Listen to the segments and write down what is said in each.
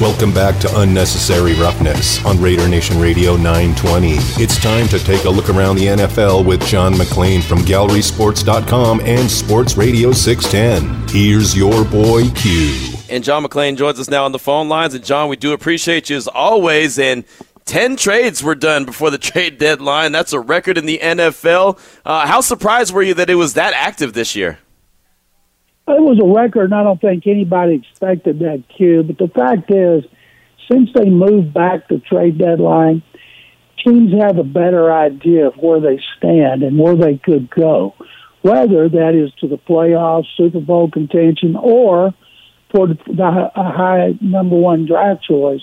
Welcome back to Unnecessary Roughness on Raider Nation Radio 920. It's time to take a look around the NFL with John McClain from GallerySports.com and Sports Radio 610. Here's your boy Q. And John McClain joins us now on the phone lines. And John, we do appreciate you as always. And 10 trades were done before the trade deadline. That's a record in the NFL. Uh, how surprised were you that it was that active this year? It was a record, and I don't think anybody expected that, Q. But the fact is, since they moved back the trade deadline, teams have a better idea of where they stand and where they could go, whether that is to the playoffs, Super Bowl contention, or for the, a high number one draft choice.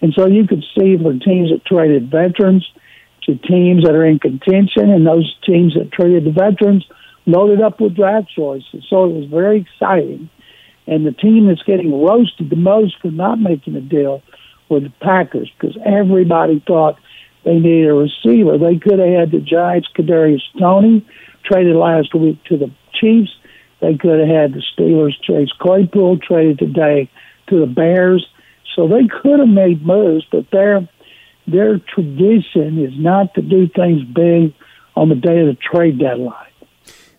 And so you could see for teams that traded veterans to teams that are in contention, and those teams that traded the veterans loaded up with draft choices. So it was very exciting. And the team that's getting roasted the most for not making a deal were the Packers because everybody thought they needed a receiver. They could have had the Giants, Kadarius Toney, traded last week to the Chiefs. They could have had the Steelers, Chase Claypool, traded today to the Bears. So they could have made moves, but their their tradition is not to do things big on the day of the trade deadline.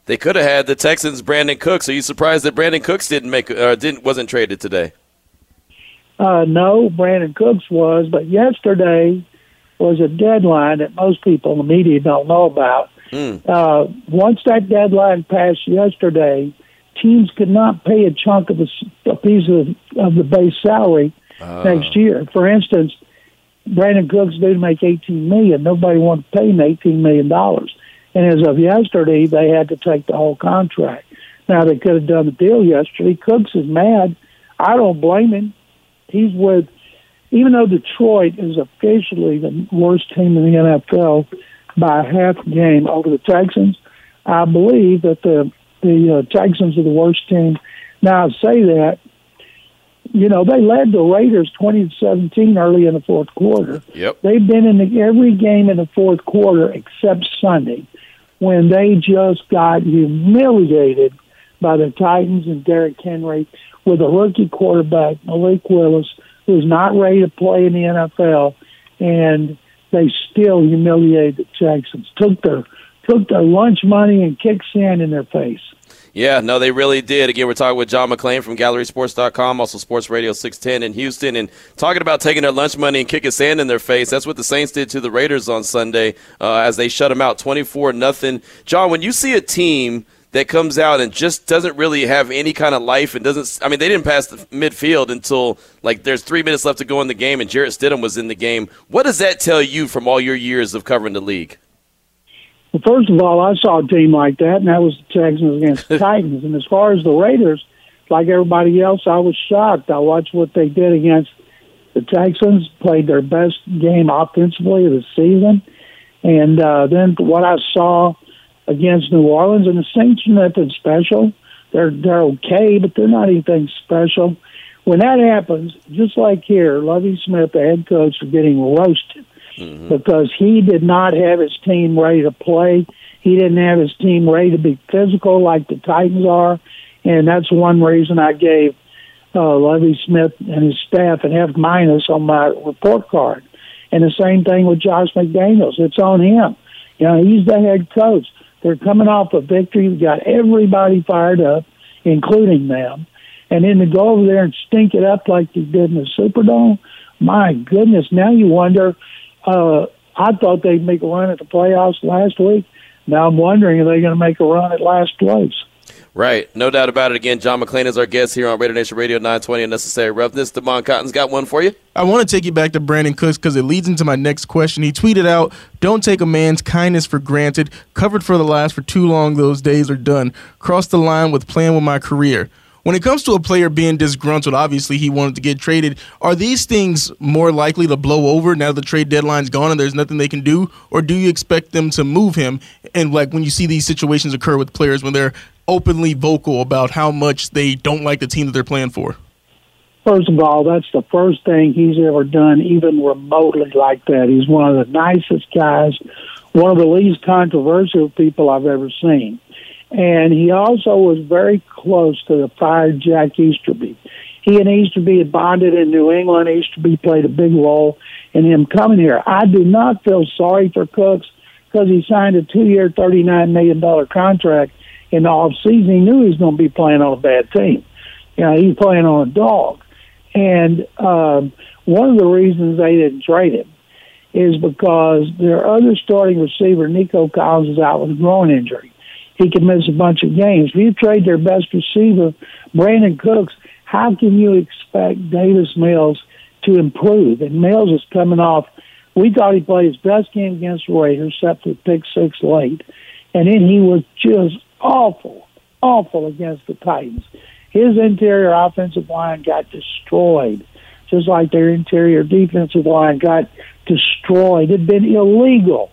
They could have had the Texans Brandin Cooks. Are you surprised that Brandin Cooks didn't make uh, didn't wasn't traded today? Uh, no, Brandin Cooks was, but yesterday was a deadline that most people in the media don't know about. Mm. Uh, once that deadline passed yesterday, teams could not pay a chunk of a, a piece of, of the base salary oh. next year. For instance, Brandin Cooks didn't make eighteen million. Nobody wanted to pay him eighteen million dollars. And as of yesterday, they had to take the whole contract. Now they could have done the deal yesterday. Cooks is mad. I don't blame him. He's with, even though Detroit is officially the worst team in the NFL by a half game over the Texans, I believe that the the uh, Texans are the worst team. Now I say that you know, they led the Raiders 20 to 17 early in the fourth quarter. Yep. They've been in the, every game in the fourth quarter except Sunday when they just got humiliated by the Titans and Derrick Henry with a rookie quarterback, Malik Willis, who's not ready to play in the NFL, and they still humiliated the Texans. Took their took their lunch money and kicked sand in their face. Yeah, no, they really did. Again, we're talking with John McClain from GallerySports.com, also Sports Radio 610 in Houston, and talking about taking their lunch money and kicking sand in their face. That's what the Saints did to the Raiders on Sunday uh, as they shut them out 24 nothing. John, when you see a team that comes out and just doesn't really have any kind of life and doesn't, I mean, they didn't pass the midfield until like there's three minutes left to go in the game and Jarrett Stidham was in the game. What does that tell you from all your years of covering the league? Well, first of all, I saw a team like that, and that was the Texans against the Titans. And as far as the Raiders, like everybody else, I was shocked. I watched what they did against the Texans, played their best game offensively of the season, and uh, then what I saw against New Orleans and the Saints are nothing special. They're they're okay, but they're not anything special. When that happens, just like here, Lovie Smith, the head coach, is getting roasted mm-hmm. because he did not have his team ready to play. He didn't have his team ready to be physical like the Titans are, and that's one reason I gave uh, Lovie Smith and his staff an F minus on my report card. And the same thing with Josh McDaniels. It's on him. You know, he's the head coach. They're coming off a victory. We got everybody fired up, including them. And then to go over there and stink it up like they did in the Superdome, my goodness, now you wonder uh, I thought they'd make a run at the playoffs last week. Now I'm wondering, are they going to make a run at last place? Right, no doubt about it. Again, John McClain is our guest here on Raider Nation Radio 920 Unnecessary Roughness. Demond Cotton's got one for you. I want to take you back to Brandin Cooks because it leads into my next question. He tweeted out, Don't take a man's kindness for granted. Covered for the last for too long, those days are done. Cross the line with playing with my career. When it comes to a player being disgruntled, obviously he wanted to get traded. Are these things more likely to blow over now the trade deadline's gone and there's nothing they can do, or do you expect them to move him? And like when you see these situations occur with players when they're openly vocal about how much they don't like the team that they're playing for. First of all, that's the first thing he's ever done, even remotely like that. He's one of the nicest guys, one of the least controversial people I've ever seen. And he also was very close to the fired Jack Easterby. He and Easterby had bonded in New England. Easterby played a big role in him coming here. I do not feel sorry for Cooks because he signed a two-year, $39 million contract in the off season. He knew he was going to be playing on a bad team. You know, he's playing on a dog. And um, one of the reasons they didn't trade him is because their other starting receiver, Nico Collins, is out with a groin injury. He could miss a bunch of games. If you trade their best receiver, Brandin Cooks, how can you expect Davis Mills to improve? And Mills is coming off. We thought he played his best game against the Raiders, except for pick six late, and then he was just awful, awful against the Titans. His interior offensive line got destroyed, just like their interior defensive line got destroyed. It'd been illegal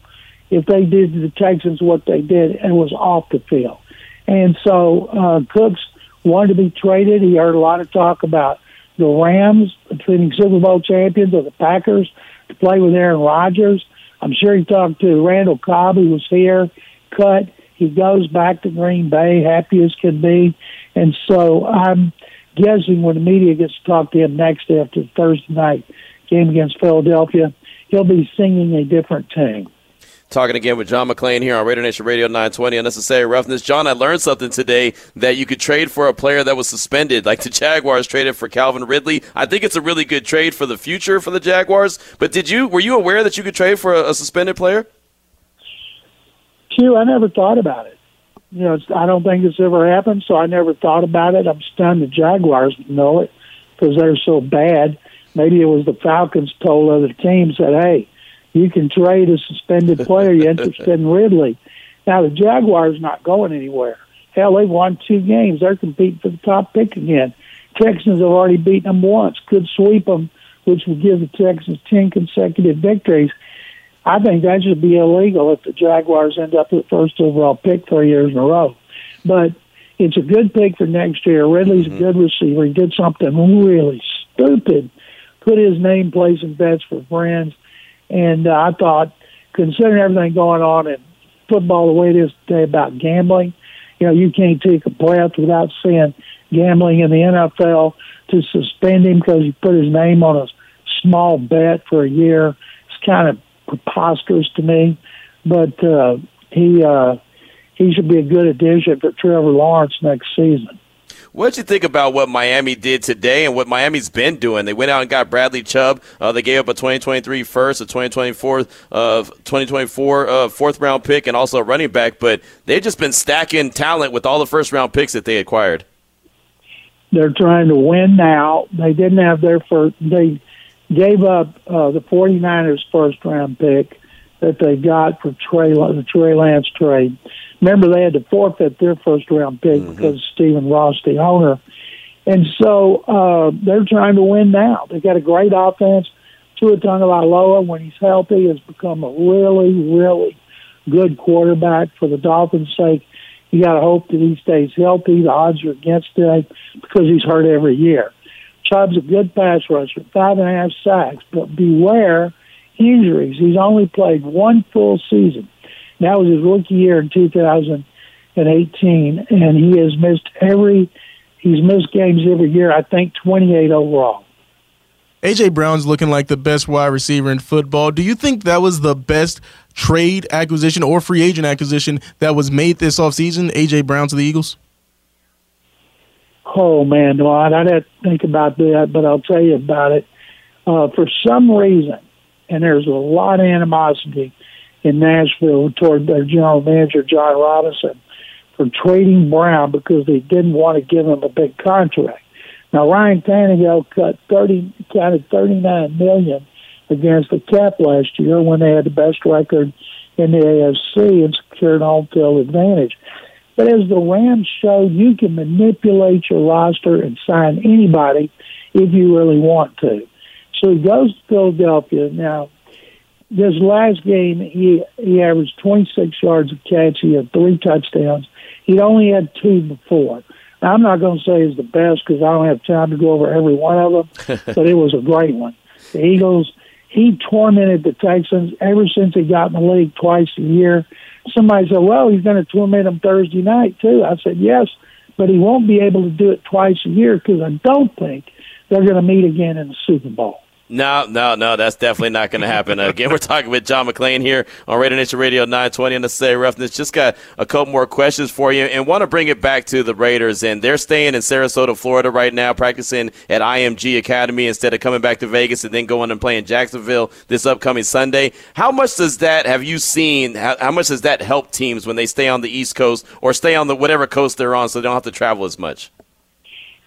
if they did to the Texans what they did and was off the field. And so uh, Cooks wanted to be traded. He heard a lot of talk about the Rams, defending Super Bowl champions, or the Packers to play with Aaron Rodgers. I'm sure he talked to Randall Cobb, who was here, cut. He goes back to Green Bay, happy as can be. And so I'm guessing when the media gets to talk to him next after Thursday night game against Philadelphia, he'll be singing a different tune. Talking again with John McClain here on Raider Nation Radio 920 Unnecessary Roughness. John, I learned something today that you could trade for a player that was suspended, like the Jaguars traded for Calvin Ridley. I think it's a really good trade for the future for the Jaguars. But did you were you aware that you could trade for a, a suspended player? Q, I never thought about it. You know, I don't think it's ever happened, so I never thought about it. I'm stunned the Jaguars know it because they're so bad. Maybe it was the Falcons told other teams that, hey, you can trade a suspended player. You interested in Ridley? Now the Jaguars not going anywhere. Hell, they've won two games. They're competing for the top pick again. Texans have already beaten them once. Could sweep them, which would give the Texans ten consecutive victories. I think that should be illegal if the Jaguars end up with first overall pick three years in a row. But it's a good pick for next year. Ridley's mm-hmm. a good receiver. He did something really stupid. Put his name, place, and bets for friends and uh, I thought, considering everything going on in football the way it is today about gambling, you know, you can't take a breath without seeing gambling in the NFL to suspend him because he put his name on a small bet for a year. It's kind of preposterous to me, but uh, he uh, he should be a good addition for Trevor Lawrence next season. What did you think about what Miami did today and what Miami's been doing? They went out and got Bradley Chubb. Uh, they gave up a 2023 first, a 2024, uh, 2024 uh, fourth round pick, and also a running back. But they've just been stacking talent with all the first round picks that they acquired. They're trying to win now. They didn't have their first. They gave up uh, the 49ers first round pick that they got for Trey the Trey Lance trade. Remember, they had to forfeit their first round pick mm-hmm. because Stephen Ross, the owner, and so uh, they're trying to win now. They got a great offense. Tua Tagovailoa, when he's healthy, has become a really, really good quarterback for the Dolphins' sake. You got to hope that he stays healthy. The odds are against him because he's hurt every year. Chubb's a good pass rusher, five and a half sacks, but beware injuries. He's only played one full season. That was his rookie year in 2018, and he has missed every. He's missed games every year. I think 28 overall. AJ Brown's looking like the best wide receiver in football. Do you think that was the best trade acquisition or free agent acquisition that was made this offseason? AJ Brown to the Eagles? Oh man, no, I'd have to think about that, but I'll tell you about it. Uh, for some reason, and there's a lot of animosity in Nashville toward their general manager Jon Robinson for trading Brown because they didn't want to give him a big contract. Now Ryan Tannehill cut thirty counted thirty nine million against the cap last year when they had the best record in the AFC and secured home field advantage. But as the Rams showed, you can manipulate your roster and sign anybody if you really want to. So he goes to Philadelphia. Now, this last game, he he averaged 26 yards of catch. He had three touchdowns. He'd only had two before. Now, I'm not going to say he's the best because I don't have time to go over every one of them, but it was a great one. The Eagles, he tormented the Texans ever since he got in the league twice a year. Somebody said, well, he's going to torment them Thursday night, too. I said, yes, but he won't be able to do it twice a year because I don't think they're going to meet again in the Super Bowl. No, no, no, that's definitely not going to happen. Uh, again, we're talking with John McClain here on Raider Nation Radio 920 Unnecessary Roughness. Just got a couple more questions for you and want to bring it back to the Raiders. And they're staying in Sarasota, Florida right now, practicing at IMG Academy instead of coming back to Vegas and then going and playing Jacksonville this upcoming Sunday. How much does that, have you seen, how, how much does that help teams when they stay on the East Coast or stay on the whatever coast they're on so they don't have to travel as much?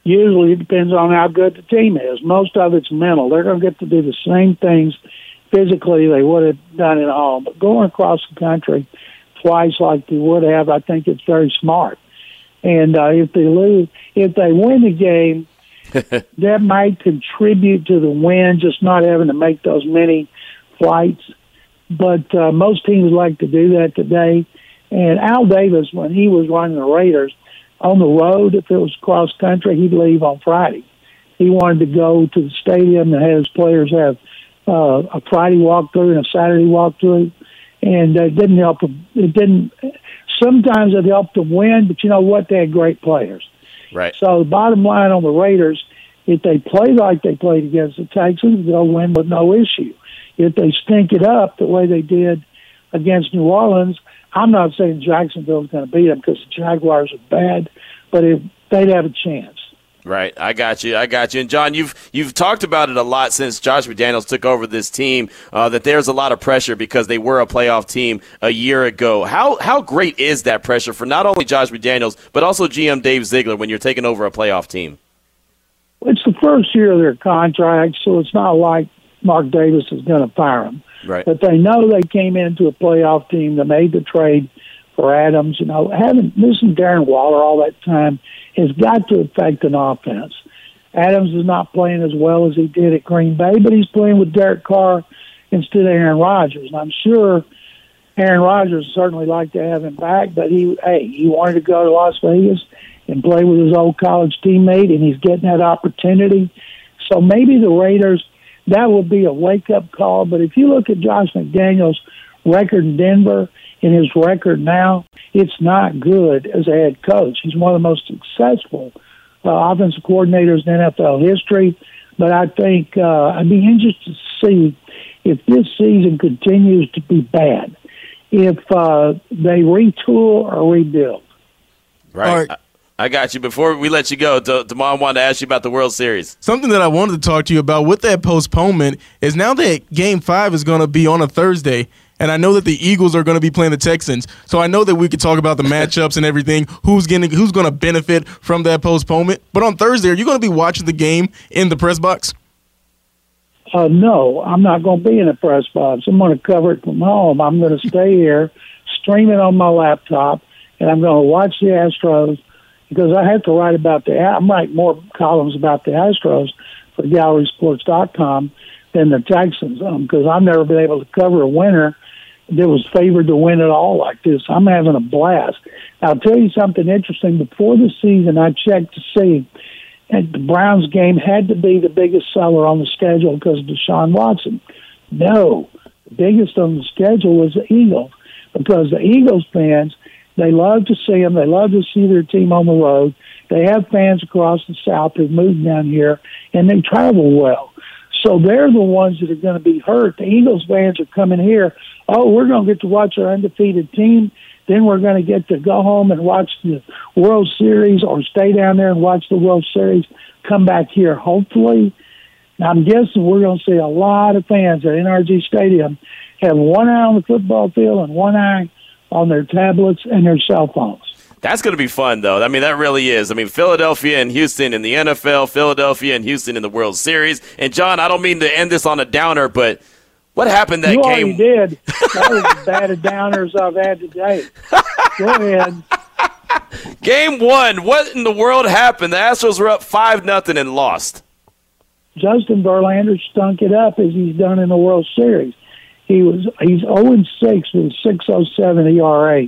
Usually it depends on how good the team is. Most of it's mental. They're going to get to do the same things physically they would have done at home. But going across the country twice like they would have, I think it's very smart. And uh, if they lose, if they win the game, that might contribute to the win, just not having to make those many flights. But uh, most teams like to do that today. And Al Davis, when he was running the Raiders, on the road, if it was cross country, he'd leave on Friday. He wanted to go to the stadium and have his players have uh, a Friday walkthrough and a Saturday walkthrough, and uh, it didn't help them. It didn't. Sometimes it helped them win, but you know what? They had great players. Right. So the bottom line on the Raiders, if they play like they played against the Texans, they'll win with no issue. If they stink it up the way they did against New Orleans, I'm not saying Jacksonville's going to beat them because the Jaguars are bad, but if they'd have a chance. Right, I got you. I got you. And John, you've you've talked about it a lot since Josh McDaniels took over this team. Uh, that there's a lot of pressure because they were a playoff team a year ago. How how great is that pressure for not only Josh McDaniels but also GM Dave Ziegler when you're taking over a playoff team? It's the first year of their contract, so it's not like Mark Davis is going to fire them. Right. But they know they came into a playoff team that made the trade for Adams. You know, having missing Darren Waller all that time has got to affect an offense. Adams is not playing as well as he did at Green Bay, but he's playing with Derek Carr instead of Aaron Rodgers. And I'm sure Aaron Rodgers certainly like to have him back, but he hey, he wanted to go to Las Vegas and play with his old college teammate, and he's getting that opportunity. So maybe the Raiders that would be a wake up call. But if you look at Josh McDaniels' record in Denver and his record now, it's not good as a head coach. He's one of the most successful uh, offensive coordinators in NFL history. But I think uh, I'd be interested to see if this season continues to be bad, if uh, they retool or rebuild. Right. I got you. Before we let you go, Damon wanted to ask you about the World Series. Something that I wanted to talk to you about with that postponement is now that Game Five is going to be on a Thursday, and I know that the Eagles are going to be playing the Texans. So I know that we could talk about the matchups and everything. Who's getting who's going to benefit from that postponement? But on Thursday, are you going to be watching the game in the press box? Uh, no, I'm not going to be in the press box. I'm going to cover it from home. I'm going to stay here, stream it on my laptop, and I'm going to watch the Astros because I have to write about the. I'm writing more columns about the Astros for GallerySports.com than the Texans because um, I've never been able to cover a winner that was favored to win it all like this. I'm having a blast. I'll tell you something interesting. Before the season, I checked to see, and the Browns game had to be the biggest seller on the schedule because of Deshaun Watson. No, the biggest on the schedule was the Eagles because the Eagles fans they love to see them. They love to see their team on the road. They have fans across the South who've moved down here, and they travel well. So they're the ones that are going to be hurt. The Eagles fans are coming here. Oh, we're going to get to watch our undefeated team. Then we're going to get to go home and watch the World Series or stay down there and watch the World Series. Come back here, hopefully. I'm guessing we're going to see a lot of fans at NRG Stadium have one eye on the football field and one eye on their tablets and their cell phones. That's going to be fun, though. I mean, that really is. I mean, Philadelphia and Houston in the NFL, Philadelphia and Houston in the World Series. And John, I don't mean to end this on a downer, but what happened that you game? You did. That was as bad a downers I've had today. Go ahead. Game one. What in the world happened? The Astros were up five nothing and lost. Justin Verlander stunk it up as he's done in the World Series. He was he's 0 6 with 607 ERA.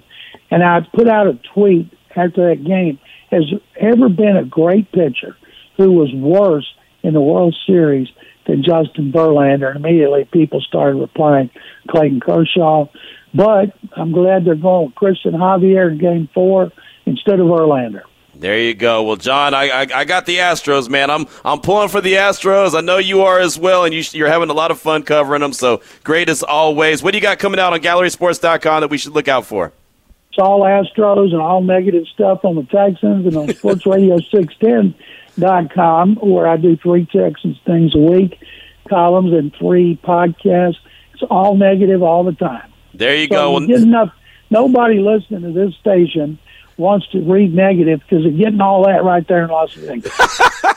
And I put out a tweet after that game. Has ever been a great pitcher who was worse in the World Series than Justin Verlander? And immediately people started replying Clayton Kershaw. But I'm glad they're going with Cristian Javier in game four instead of Verlander. There you go. Well, John, I, I, I got the Astros, man. I'm I'm pulling for the Astros. I know you are as well, and you, you're having a lot of fun covering them. So great as always. What do you got coming out on GallerySports.com that we should look out for? It's all Astros and all negative stuff on the Texans and on SportsRadio610.com, where I do three Texans things a week, columns and three podcasts. It's all negative all the time. There you So go. you Well, get enough. Nobody listening to this station wants to read negative because they're getting all that right there in Las Vegas.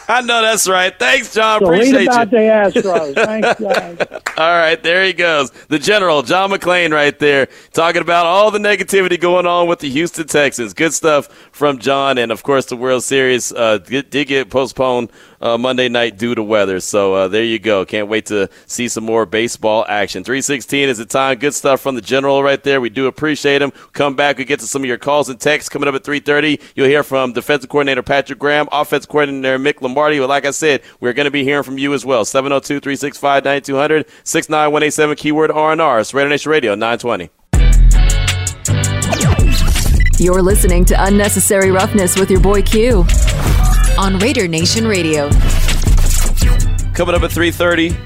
I know that's right. Thanks, John. So Appreciate read you. the Astros. Thanks, guys. All right, there he goes. The general, John McClain, right there, talking about all the negativity going on with the Houston Texans. Good stuff from John. And, of course, the World Series uh, did get postponed uh, Monday night due to weather. So uh, there you go. Can't wait to see some more baseball action. 316 is the time. Good stuff from the general right there. We do appreciate him. Come back. We get to some of your calls and texts coming up at 330. You'll hear from defensive coordinator Patrick Graham, offensive coordinator Mick Lombardi. But like I said, we're going to be hearing from you as well. 702-365-9200, 69187, keyword R&R. It's Raider Nation Radio, 920. You're listening to Unnecessary Roughness with your boy Q on Raider Nation Radio. Coming up at 3:30,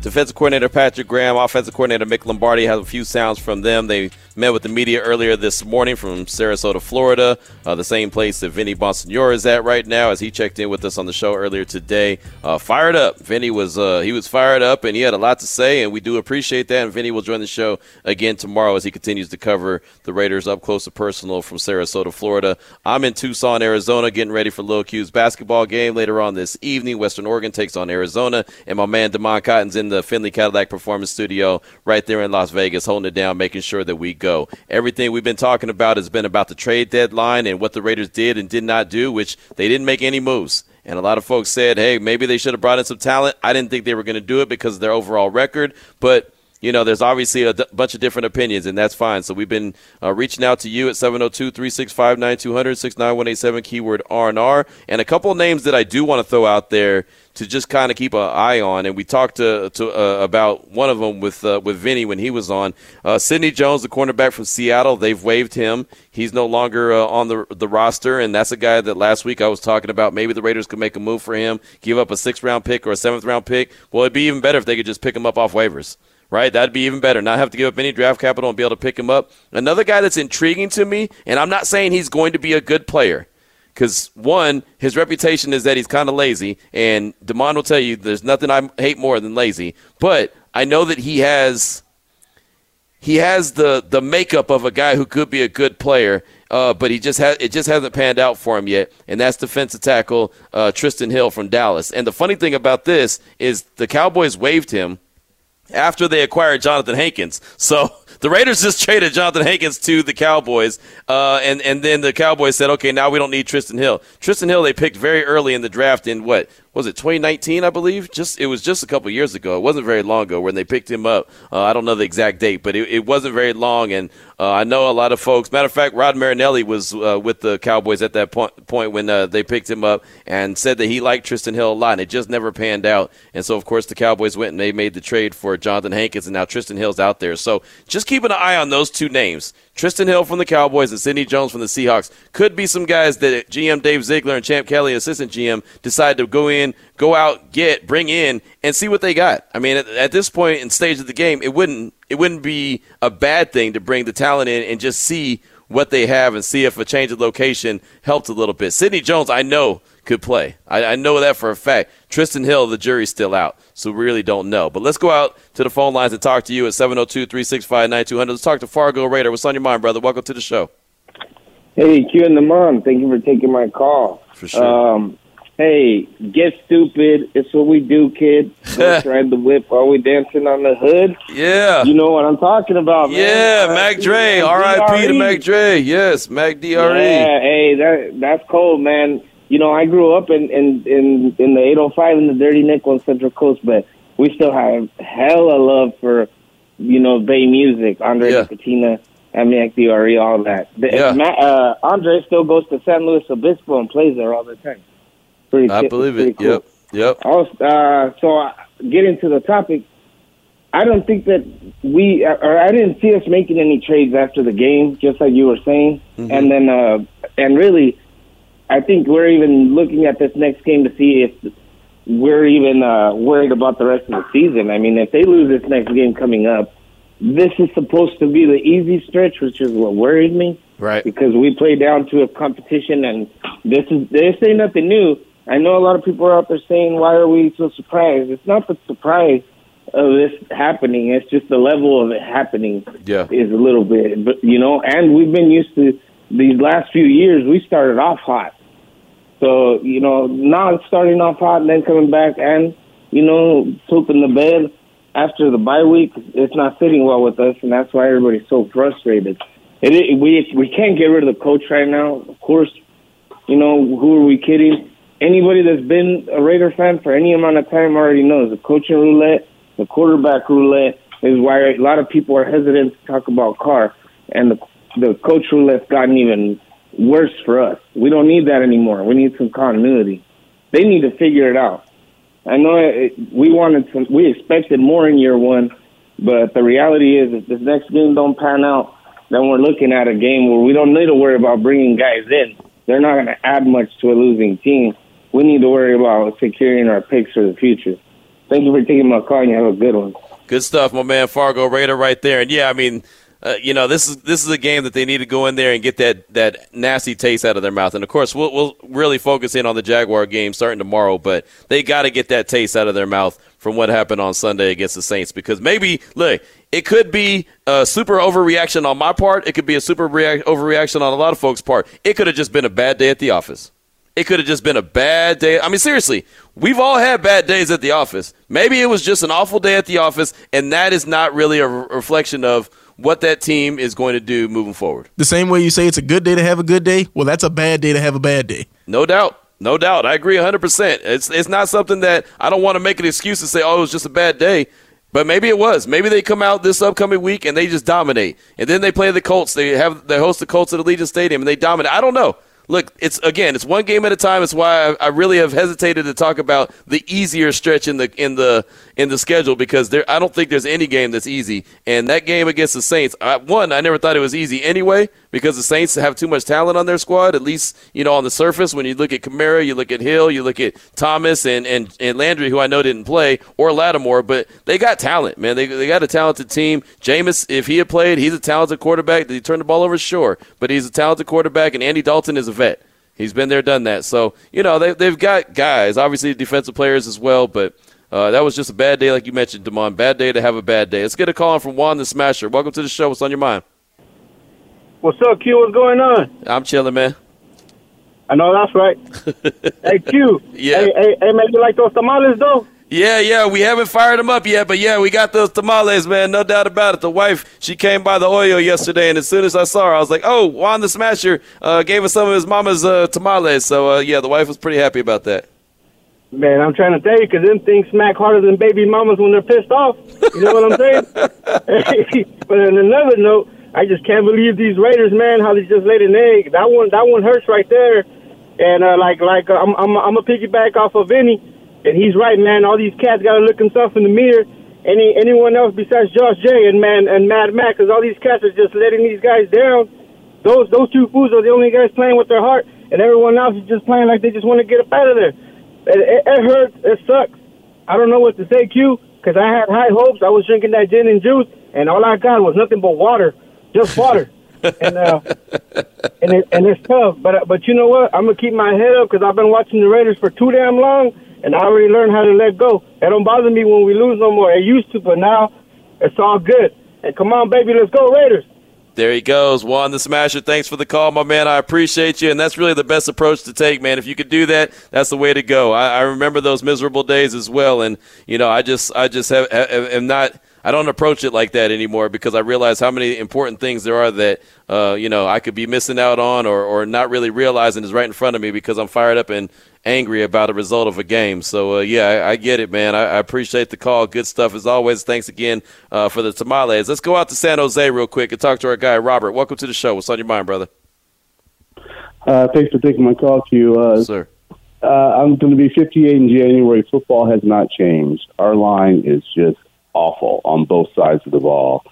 defensive coordinator Patrick Graham, offensive coordinator Mick Lombardi have a few sounds from them. They met with the media earlier this morning from Sarasota, Florida, uh, the same place that Vinny Bonsignore is at right now, as he checked in with us on the show earlier today. Uh, fired up, Vinny was uh, he was fired up, and he had a lot to say, and we do appreciate that. And Vinny will join the show again tomorrow as he continues to cover the Raiders up close and personal from Sarasota, Florida. I'm in Tucson, Arizona, getting ready for Lil Q's basketball game later on this evening. Western Oregon takes on Arizona, and my man Demond Cotton's in the Findlay Cadillac Performance Studio right there in Las Vegas, holding it down, making sure that we go. Everything we've been talking about has been about the trade deadline and what the Raiders did and did not do, which they didn't make any moves. And a lot of folks said, hey, maybe they should have brought in some talent. I didn't think they were going to do it because of their overall record, but you know, there's obviously a d- bunch of different opinions, and that's fine. So we've been uh, reaching out to you at 702-365-9200, 69187, keyword R&R. And a couple names that I do want to throw out there to just kind of keep an eye on. And we talked to, to uh, about one of them with uh, with Vinny when he was on. Uh, Sidney Jones, the cornerback from Seattle, they've waived him. He's no longer uh, on the the roster, and that's a guy that last week I was talking about. Maybe the Raiders could make a move for him, give up a sixth round pick or a seventh round pick. Well, it'd be even better if they could just pick him up off waivers right? That'd be even better. Not have to give up any draft capital and be able to pick him up. Another guy that's intriguing to me, and I'm not saying he's going to be a good player, because one, his reputation is that he's kind of lazy, and Demond will tell you there's nothing I hate more than lazy. But I know that he has he has the the makeup of a guy who could be a good player. Uh, but he just has it just hasn't panned out for him yet, and that's defensive tackle uh, Trysten Hill from Dallas. And the funny thing about this is the Cowboys waived him after they acquired Johnathan Hankins. So the Raiders just traded Johnathan Hankins to the Cowboys, uh, and and then the Cowboys said, okay, now we don't need Trysten Hill. Trysten Hill they picked very early in the draft in what was it 2019 I believe? Just it was just a couple years ago. It wasn't very long ago when they picked him up. Uh, I don't know the exact date, but it, it wasn't very long. And uh, I know a lot of folks. Matter of fact, Rod Marinelli was uh, with the Cowboys at that point point when uh, they picked him up and said that he liked Trysten Hill a lot, and it just never panned out. And so of course the Cowboys went and they made the trade for Johnathan Hankins, and now Trysten Hill's out there. So just keeping an eye on those two names. Trysten Hill from the Cowboys and Sidney Jones from the Seahawks could be some guys that GM Dave Ziegler and Champ Kelly, assistant GM, decide to go in, go out, get, bring in, and see what they got. I mean, at, at this point in stage of the game, it wouldn't it wouldn't be a bad thing to bring the talent in and just see what they have and see if a change of location helped a little bit. Sidney Jones, I know could play. I, I know that for a fact. Trysten Hill, the jury's still out, so we really don't know. But let's go out to the phone lines and talk to you at 702 365 9200. Let's talk to Fargo Raider. What's on your mind, brother? Welcome to the show. Hey, Q and the mom, thank you for taking my call. For sure. Um, hey, get stupid. It's what we do, kid. Ride the whip while we dancing on the hood. Yeah. You know what I'm talking about, man. yeah, Mac Dre. R.I.P. to Mac Dre. Yes, Mac D.R.E. Yeah, hey, that that's cold, man. You know, I grew up in in in, in the 805 and the Dirty Nickel on Central Coast, but we still have hella love for you know Bay music, Andre Yeah. Patina, Mac DRE, all that. Yeah. Ma- uh, Andre still goes to San Luis Obispo and plays there all the time. Pretty, I believe pretty it. cool. Yep. Yep. Also, uh, so uh, getting to the topic, I don't think that we, or I didn't see us making any trades after the game, just like you were saying. Mm-hmm. And then, uh, and really, I think we're even looking at this next game to see if we're even uh, worried about the rest of the season. I mean, if they lose this next game coming up, this is supposed to be the easy stretch, which is what worried me. Right. Because we play down to a competition, and this is this ain't nothing new. I know a lot of people are out there saying, "Why are we so surprised?" It's not the surprise of this happening; it's just the level of it happening. Yeah. is a little bit, but you know, and we've been used to these last few years. We started off hot, so you know, not starting off hot and then coming back and you know, pooping the bed after the bye week. It's not sitting well with us, and that's why everybody's so frustrated. It, it we we can't get rid of the coach right now. Of course, you know who are we kidding? Anybody that's been a Raider fan for any amount of time already knows the coaching roulette, the quarterback roulette is why a lot of people are hesitant to talk about Carr, and the the coach roulette's gotten even worse for us. We don't need that anymore. We need some continuity. They need to figure it out. I know it, we wanted some, we expected more in year one, but the reality is if this next game don't pan out, then we're looking at a game where we don't need to worry about bringing guys in. They're not going to add much to a losing team. We need to worry about securing our picks for the future. Thank you for taking my call, and you have a good one. Good stuff, my man Fargo Raider right there. And yeah, I mean, uh, you know, this is this is a game that they need to go in there and get that that nasty taste out of their mouth. And of course, we'll we'll really focus in on the Jaguar game starting tomorrow, but they got to get that taste out of their mouth from what happened on Sunday against the Saints because maybe look, it could be a super overreaction on my part. It could be a super react- overreaction on a lot of folks' part. It could have just been a bad day at the office. It could have just been a bad day. I mean, seriously, we've all had bad days at the office. Maybe it was just an awful day at the office, and that is not really a re- reflection of what that team is going to do moving forward. The same way you say it's a good day to have a good day, well, that's a bad day to have a bad day. No doubt. No doubt. I agree 100%. It's, it's not something that I don't want to make an excuse to say, oh, it was just a bad day. But maybe it was. Maybe they come out this upcoming week and they just dominate. And then they play the Colts. They have they host the Colts at Allegiant Stadium and they dominate. I don't know. Look, it's again, it's one game at a time. It's why I, I really have hesitated to talk about the easier stretch in the in the in the schedule because there I don't think there's any game that's easy. And that game against the Saints, I, one, I never thought it was easy anyway because the Saints have too much talent on their squad. At least you know on the surface, when you look at Kamara, you look at Hill, you look at Thomas and and, and Landry, who I know didn't play, or Lattimore, but they got talent, man. They they got a talented team. Jameis, if he had played, he's a talented quarterback. Did he turn the ball over? Sure, but he's a talented quarterback, and Andy Dalton is a vet. He's been there, done that. So you know they they've got guys, obviously defensive players as well, but. Uh, that was just a bad day, like you mentioned, Damon. Bad day to have a bad day. Let's get a call in from Juan the Smasher. Welcome to the show. What's on your mind? What's up, Q? What's going on? I'm chilling, man. I know that's right. hey, Q. Yeah. Hey, hey, hey, man, you like those tamales, though? Yeah, yeah, we haven't fired them up yet, but yeah, we got those tamales, man. No doubt about it. The wife, she came by the Oyo yesterday, and as soon as I saw her, I was like, "Oh, Juan the Smasher uh, gave us some of his mama's uh, tamales." So uh, yeah, the wife was pretty happy about that. Man, I'm trying to tell you, because them things smack harder than baby mamas when they're pissed off. You know what I'm saying? but on another note, I just can't believe these Raiders, man. How they just laid an egg. That one, that one hurts right there. And uh, like, like uh, I'm, I'm, I'm a piggyback off of Vinny, and he's right, man. All these cats got to look themselves in the mirror. Any, anyone else besides Josh J and man and Mad Max, because all these cats are just letting these guys down. Those, those two fools are the only guys playing with their heart, and everyone else is just playing like they just want to get up out of there. It, it, it hurts. It sucks. I don't know what to say, Q, because I had high hopes. I was drinking that gin and juice, and all I got was nothing but water, just water. and uh, and it, and it's tough. But but you know what? I'm gonna keep my head up because I've been watching the Raiders for too damn long, and I already learned how to let go. It don't bother me when we lose no more. It used to, but now it's all good. And come on, baby, let's go Raiders. There he goes, Juan the Smasher. Thanks for the call, my man. I appreciate you, and that's really the best approach to take, man. If you could do that, that's the way to go. I, I remember those miserable days as well, and you know, I just, I just have, am not. I don't approach it like that anymore because I realize how many important things there are that uh, you know I could be missing out on or, or not really realizing is right in front of me because I'm fired up and angry about a result of a game. So uh, yeah, I, I, get it, man. I, I, appreciate the call. Good stuff as always. Thanks again uh, for the tamales. Let's go out to San Jose real quick and talk to our guy Robert. Welcome to the show. What's on your mind, brother? Uh, thanks for taking my call, Q. Uh, Sir. Uh, I'm going to be 58 in January. Football has not changed. Our line is just awful on both sides of the ball.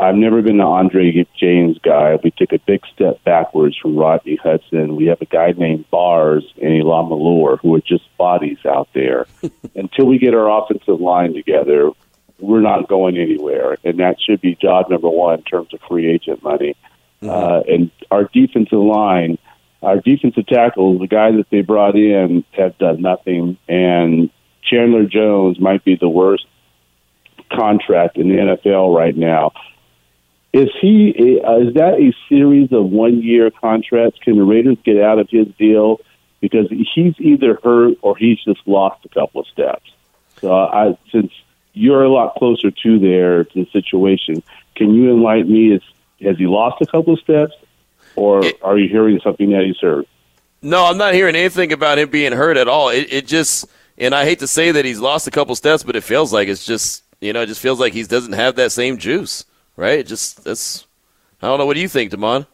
I've never been an Andre James guy. We took a big step backwards from Rodney Hudson. We have a guy named Bars and Eluemunor who are just bodies out there. Until we get our offensive line together, we're not going anywhere, and that should be job number one in terms of free agent money. Mm-hmm. Uh, and our defensive line, our defensive tackles, the guys that they brought in have done nothing, and Chandler Jones might be the worst contract in the NFL right now. Is he? Uh, is that a series of one-year contracts? Can the Raiders get out of his deal because he's either hurt or he's just lost a couple of steps? So, I, since you're a lot closer to there to the situation, can you enlighten me? Is has he lost a couple of steps, or are you hearing something that he's hurt? No, I'm not hearing anything about him being hurt at all. It, it just, and I hate to say that he's lost a couple of steps, but it feels like it's just, you know, it just feels like he doesn't have that same juice right? Just that's I don't know. What do you think, Damon?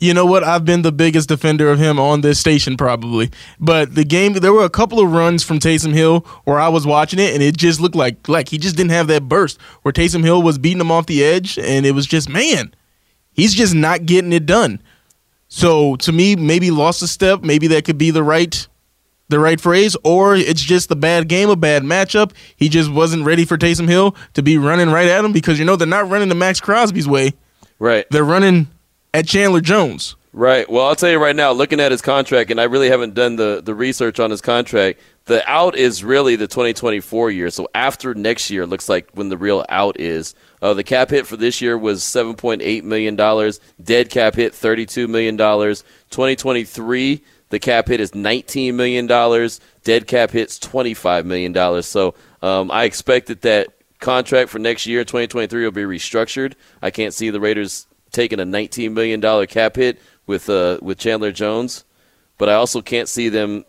You know what? I've been the biggest defender of him on this station, probably. But the game, there were a couple of runs from Taysom Hill where I was watching it, and it just looked like like he just didn't have that burst. Where Taysom Hill was beating him off the edge, and it was just man, he's just not getting it done. So to me, maybe lost a step. Maybe that could be the right the right phrase, or it's just a bad game, a bad matchup. He just wasn't ready for Taysom Hill to be running right at him because you know they're not running the Maxx Crosby's way. Right. They're running at Chandler Jones. Right. Well, I'll tell you right now, looking at his contract, and I really haven't done the, the research on his contract, the out is really the 2024 year. So after next year, looks like when the real out is. Uh, the cap hit for this year was $7.8 million. Dead cap hit, $32 million. 2023 the cap hit is $19 million. Dead cap hits $25 million. So um, I expect that that contract for next year, 2023, will be restructured. I can't see the Raiders taking a $19 million cap hit with, uh, with Chandler Jones, but I also can't see them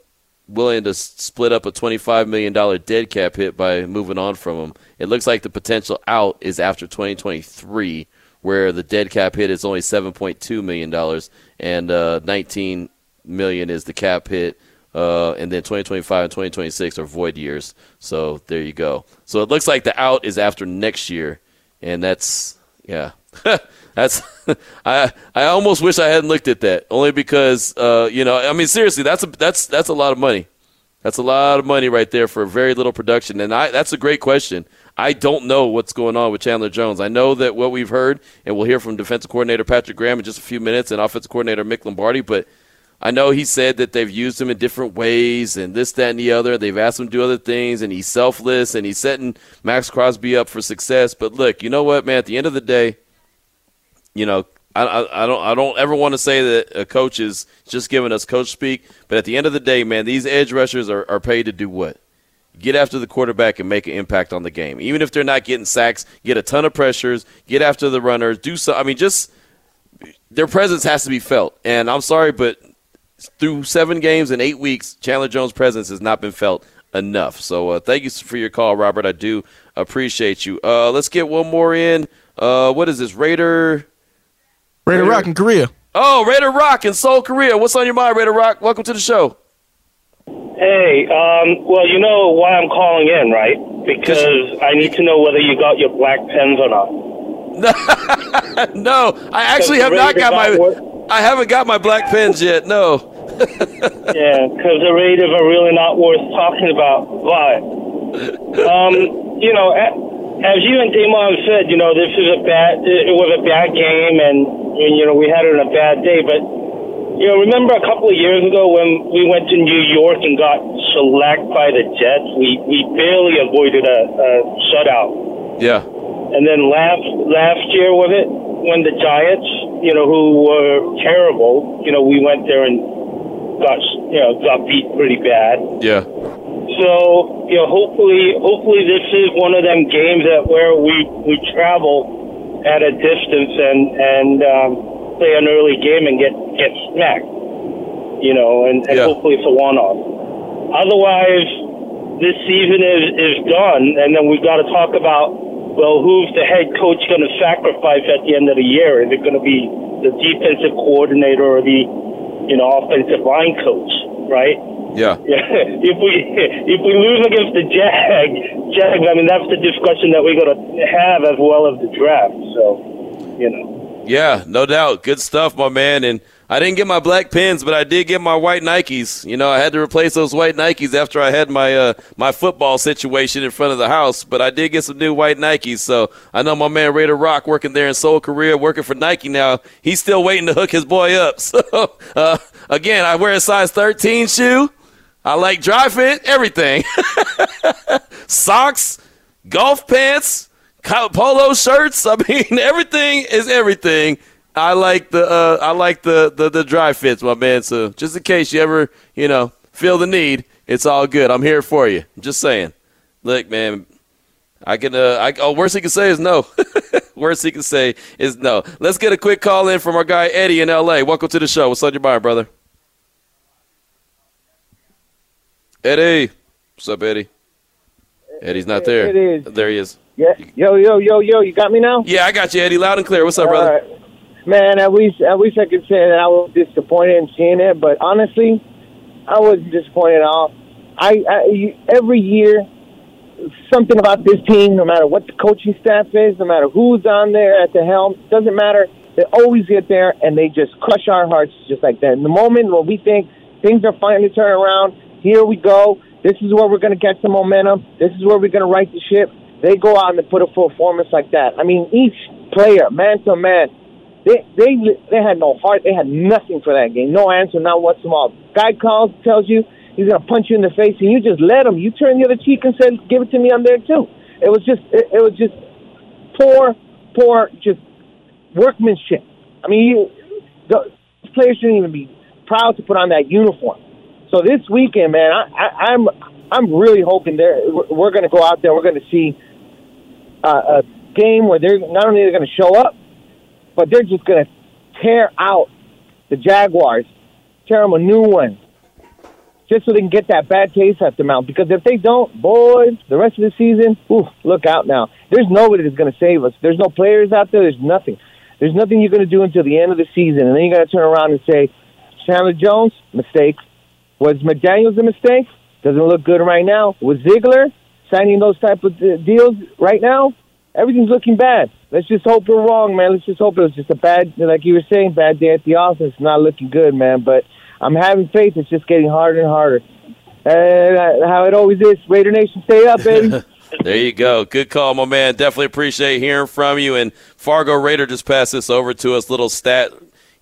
willing to split up a $25 million dead cap hit by moving on from him. It looks like the potential out is after 2023, where the dead cap hit is only $7.2 million and uh, 19 million is the cap hit. Uh, and then 2025 and 2026 are void years. So there you go. So it looks like the out is after next year, and that's yeah, that's I I almost wish I hadn't looked at that only because uh, you know I mean seriously that's a that's that's a lot of money. That's a lot of money right there for very little production, and I that's a great question. I don't know what's going on with Chandler Jones. I know that what we've heard, and we'll hear from defensive coordinator Patrick Graham in just a few minutes, and offensive coordinator Mick Lombardi, but I know he said that they've used him in different ways and this, that, and the other. They've asked him to do other things, and he's selfless and he's setting Maxx Crosby up for success. But look, you know what, man? At the end of the day, you know, I, I, I don't I don't ever want to say that a coach is just giving us coach speak, but at the end of the day, man, these edge rushers are, are paid to do what? Get after the quarterback and make an impact on the game. Even if they're not getting sacks, get a ton of pressures, get after the runners, do so. I mean, just their presence has to be felt. And I'm sorry, but through seven games in eight weeks, Chandler Jones' presence has not been felt enough. So uh, thank you for your call, Robert. I do appreciate you. Uh, let's get one more in. Uh, what is this? Raider. Raider, Raider Rock in Korea. Oh, Raider Rock in Seoul, Korea. What's on your mind, Raider Rock? Welcome to the show. Hey, um, well, you know why I'm calling in, right? Because I need to know whether you got your black pens or not. no, I actually have not got my. I haven't got my black pens yet. No. yeah, because the Raiders are really not worth talking about. But, um, you know, as you and Damon said, you know, this is a bad. It was a bad game, and, and you know we had it on a bad day. But you know, remember a couple of years ago when we went to New York and got shellacked by the Jets? We we barely avoided a, a shutout. Yeah. And then last last year was it when the Giants, you know, who were terrible, you know, we went there and got you know got beat pretty bad. Yeah. So you know, hopefully, hopefully this is one of them games that where we we travel at a distance and and um, play an early game and get get smacked. You know, and, and yeah. hopefully it's a one-off. Otherwise, this season is is done, and then we've got to talk about well, who's the head coach going to sacrifice at the end of the year? Is it going to be the defensive coordinator or the, you know, offensive line coach, right? Yeah. Yeah. If we if we lose against the Jag, Jag, I mean that's the discussion that we're gonna have as well as the draft. So, you know. Yeah, no doubt. Good stuff, my man. And I didn't get my black pins, but I did get my white Nikes. You know, I had to replace those white Nikes after I had my uh, my football situation in front of the house. But I did get some new white Nikes, so I know my man Raider Rock working there in Seoul, Korea, working for Nike now. He's still waiting to hook his boy up. So uh, again, I wear a size 13 shoe. I like dry fit, everything. Socks, golf pants, polo shirts. I mean, everything is everything. I like the uh, I like the, the the dry fits, my man. So just in case you ever you know feel the need, it's all good. I'm here for you. just saying. Look, man, I can. Uh, I, oh, worst he can say is no. worst he can say is no. Let's get a quick call in from our guy Eddie in L.A. Welcome to the show. What's on your mind, brother? Eddie, what's up, Eddie? Eddie's not there. There he is. Yeah. Yo, yo, yo, yo. You got me now? Yeah, I got you, Eddie. Loud and clear. What's up, brother? All right. Man, at least at least I could say that I was disappointed in seeing it, but honestly, I was disappointed at all. I, I every year something about this team, no matter what the coaching staff is, no matter who's on there at the helm, doesn't matter. They always get there and they just crush our hearts just like that. In the moment when we think things are finally turning around, here we go. This is where we're going to get some momentum. This is where we're going to right the ship. They go out and put a performance like that. I mean, each player, man to man, they they they had no heart. They had nothing for that game. No answer, not whatsoever. Guy calls, tells you he's gonna punch you in the face, and you just let him. You turn the other cheek and say, "Give it to me. I'm there too." It was just it, it was just poor, poor, just workmanship. I mean, you, the players shouldn't even be proud to put on that uniform. So this weekend, man, I, I, I'm I'm really hoping there we're, we're going to go out there. We're going to see uh, a game where they're not only they're going to show up, but they're just going to tear out the Jaguars, tear them a new one, just so they can get that bad taste out their mouth. Because if they don't, boy, the rest of the season, ooh, look out now. There's nobody that's going to save us. There's no players out there. There's nothing. There's nothing you're going to do until the end of the season, and then you got to turn around and say, Chandler Jones, mistake. Was McDaniels a mistake? Doesn't look good right now. Was Ziegler signing those type of deals right now? Everything's looking bad. Let's just hope we're wrong, man. Let's just hope it was just a bad, like you were saying, bad day at the office. Not looking good, man. But I'm having faith. It's just getting harder and harder. And uh, how it always is. Raider Nation, stay up, baby. there you go. Good call, my man. Definitely appreciate hearing from you. And Fargo Raider just passed this over to us. Little stat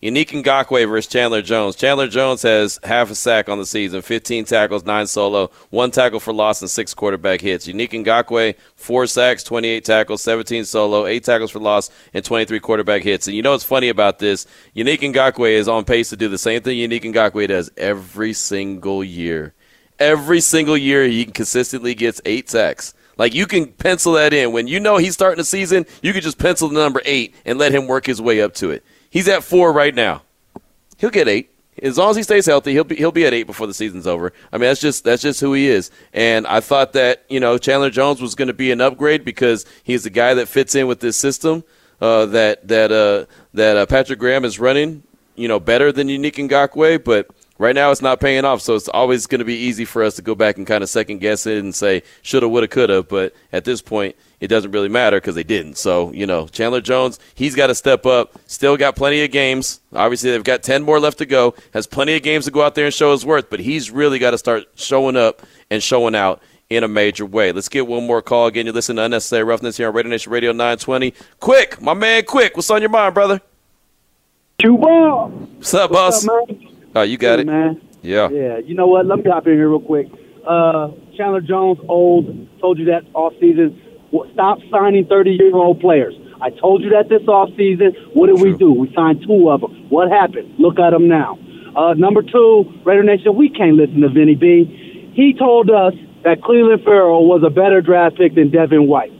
Yannick Ngakoue versus Chandler Jones. Chandler Jones has half a sack on the season, 15 tackles, 9 solo, 1 tackle for loss, and 6 quarterback hits. Yannick Ngakoue, 4 sacks, 28 tackles, 17 solo, 8 tackles for loss, and 23 quarterback hits. And you know what's funny about this? Yannick Ngakoue is on pace to do the same thing Yannick Ngakoue does every single year. Every single year, he consistently gets 8 sacks. Like you can pencil that in. When you know he's starting the season, you can just pencil the number 8 and let him work his way up to it. He's at four right now. He'll get eight as long as he stays healthy. He'll be he'll be at eight before the season's over. I mean, that's just that's just who he is. And I thought that you know Chandler Jones was going to be an upgrade because he's the guy that fits in with this system uh, that that uh, that uh, Patrick Graham is running. You know, better than Yannick Ngakoue, but right now it's not paying off. So it's always going to be easy for us to go back and kind of second guess it and say shoulda, woulda, coulda. But at this point, it doesn't really matter because they didn't. So, you know, Chandler Jones, he's got to step up. Still got plenty of games. Obviously, they've got 10 more left to go. Has plenty of games to go out there and show his worth, but he's really got to start showing up and showing out in a major way. Let's get one more call again. You listen to Unnecessary Roughness here on Raider Nation Radio 920. Quick, my man, quick. What's on your mind, brother? Cuba. What's up, boss? What's up? Oh, you got it. man. Yeah. Yeah. You know what? Let me hop in here real quick. Uh, Chandler Jones, old. Told you that all season Stop signing 30 year old players. I told you that this offseason. What did True. we do? We signed two of them. What happened? Look at them now. Uh, number two, Raider Nation, we can't listen to Vinny B. He told us that Clelin Ferrell was a better draft pick than Devin White.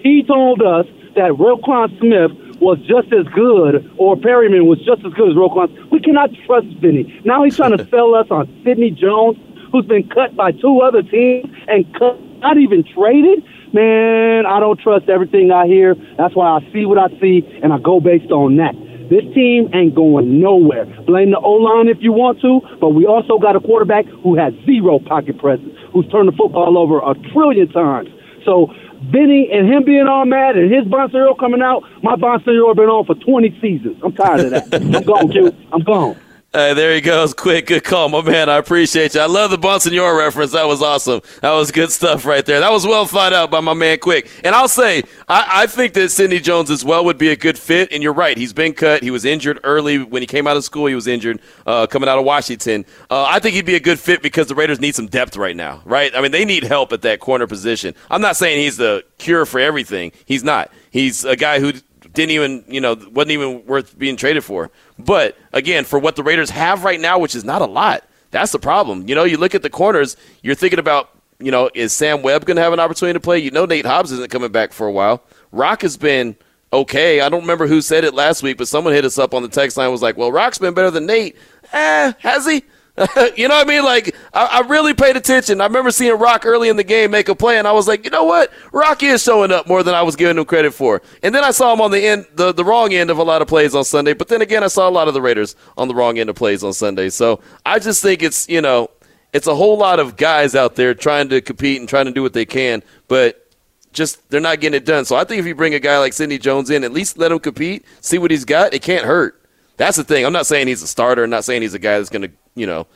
He told us that Roquan Smith was just as good, or Perryman was just as good as Roquan. We cannot trust Vinny. Now he's trying to sell us on Sidney Jones, who's been cut by two other teams and cut, not even traded man, I don't trust everything I hear. That's why I see what I see, and I go based on that. This team ain't going nowhere. Blame the O line if you want to, but we also got a quarterback who has zero pocket presence, who's turned the football over a trillion times. So Vinny and him being all mad and his Bonsignore coming out, my Bonsignore been on for 20 seasons. I'm tired of that. I'm gone, Q. I'm gone. Hey, there he goes. Quick, good call, my man. I appreciate you. I love the Bonsignore reference. That was awesome. That was good stuff right there. That was well thought out by my man Quick. And I'll say, I, I think that Sidney Jones as well would be a good fit. And you're right. He's been cut. He was injured early when he came out of school. He was injured uh, coming out of Washington. Uh, I think he'd be a good fit because the Raiders need some depth right now, right? I mean, they need help at that corner position. I'm not saying he's the cure for everything. He's not. He's a guy who didn't even, you know, wasn't even worth being traded for. But again, for what the Raiders have right now, which is not a lot, that's the problem. You know, you look at the corners, you're thinking about, you know, is Sam Webb going to have an opportunity to play? You know, Nate Hobbs isn't coming back for a while. Rock has been okay. I don't remember who said it last week, but someone hit us up on the text line was like, well, Rock's been better than Nate. Eh, has he? you know what I mean? Like, I, I, really paid attention. I remember seeing Rock early in the game make a play, and I was like, you know what? Rock is showing up more than I was giving him credit for. And then I saw him on the end, the, the wrong end of a lot of plays on Sunday. But then again, I saw a lot of the Raiders on the wrong end of plays on Sunday. So I just think it's, you know, it's a whole lot of guys out there trying to compete and trying to do what they can, but just they're not getting it done. So I think if you bring a guy like Sidney Jones in, at least let him compete, see what he's got. It can't hurt. That's the thing. I'm not saying he's a starter. I'm not saying he's a guy that's going to, you know,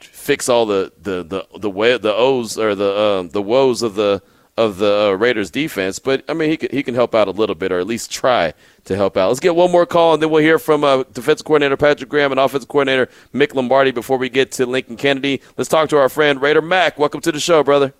fix all the the the the way the O's or the um, the woes of the of the uh, Raiders defense. But I mean, he can he can help out a little bit, or at least try to help out. Let's get one more call, and then we'll hear from uh, defensive coordinator Patrick Graham and offensive coordinator Mick Lombardi before we get to Lincoln Kennedy. Let's talk to our friend Raider Mac. Welcome to the show, brother.